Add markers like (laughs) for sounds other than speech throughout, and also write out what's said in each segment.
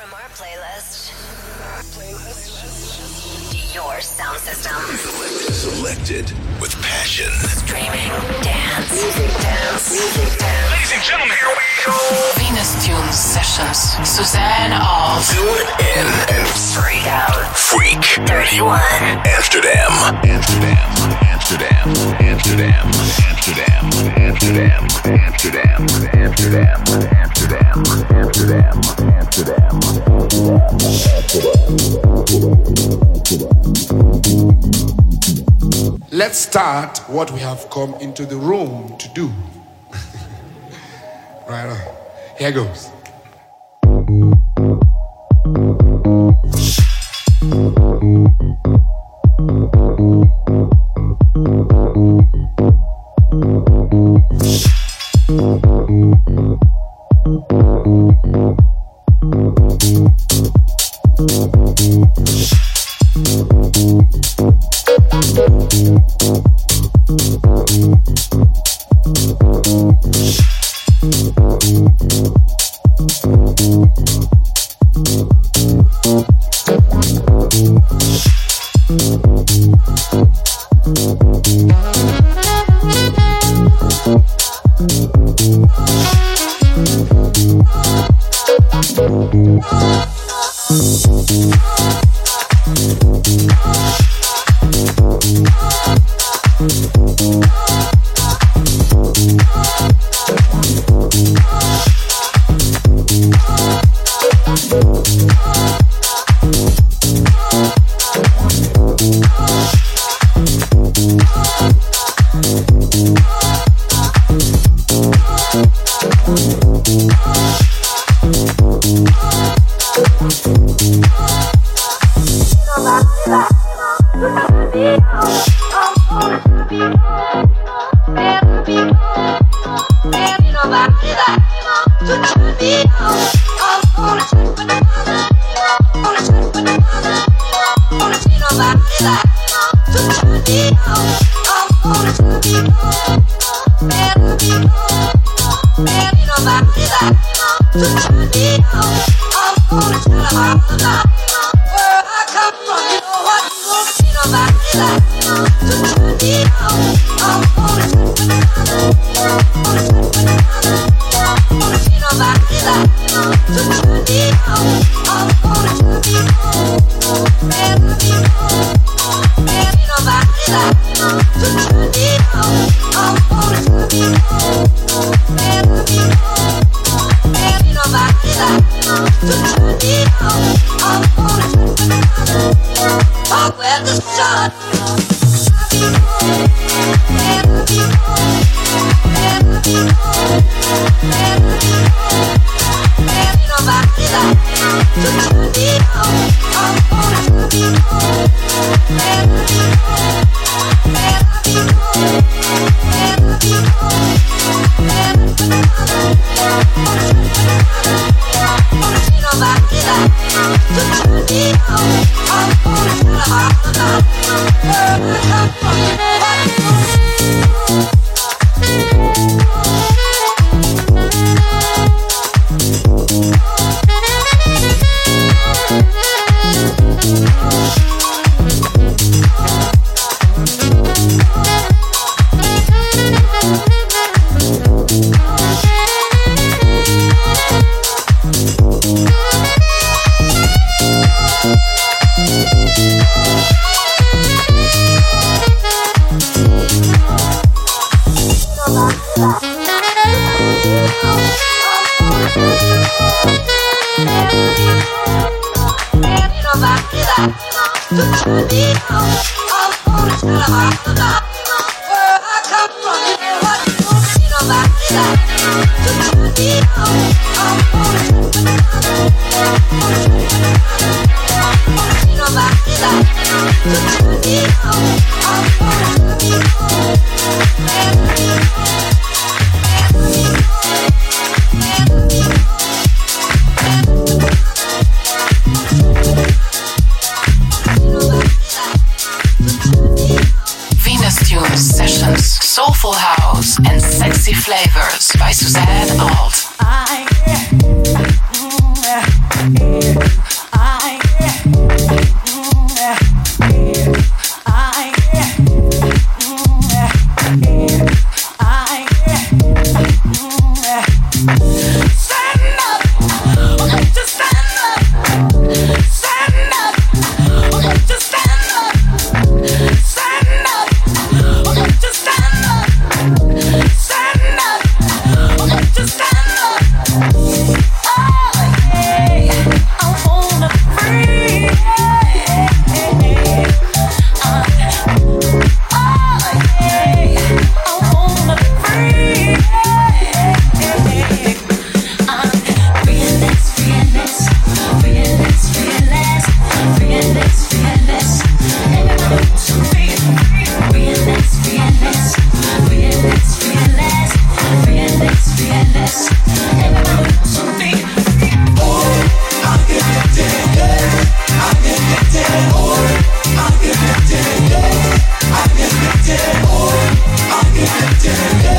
From our playlist. Your sound system. Selected with passion. Streaming. Dance. Music dance. Music dance. Ladies and gentlemen, here we go. Venus Tunes Sessions. Suzanne Alves. Tune in and Freak out. freak. 31. Amsterdam. Amsterdam. Amsterdam. Amsterdam. Amsterdam. Amsterdam. Amsterdam. Amsterdam. Amsterdam. Let's start what we have come into the room to do. (laughs) right on. Here goes. I'll be. Yeah, yeah, yeah.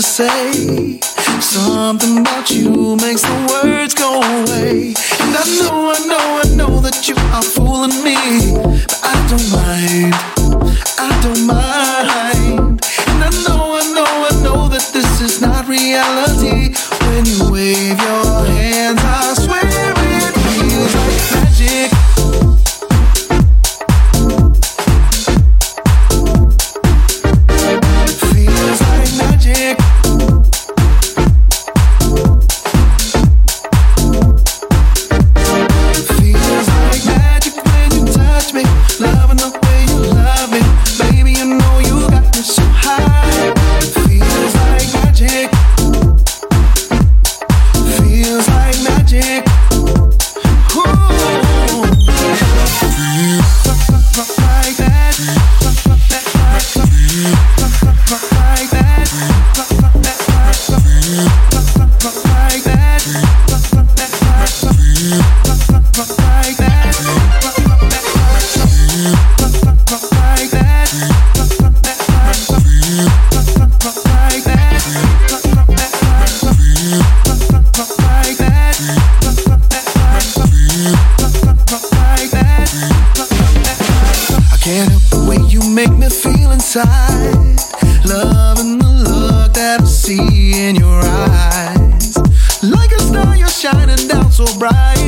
To say the look that I see in your eyes. Like a star, you're shining down so bright.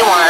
31.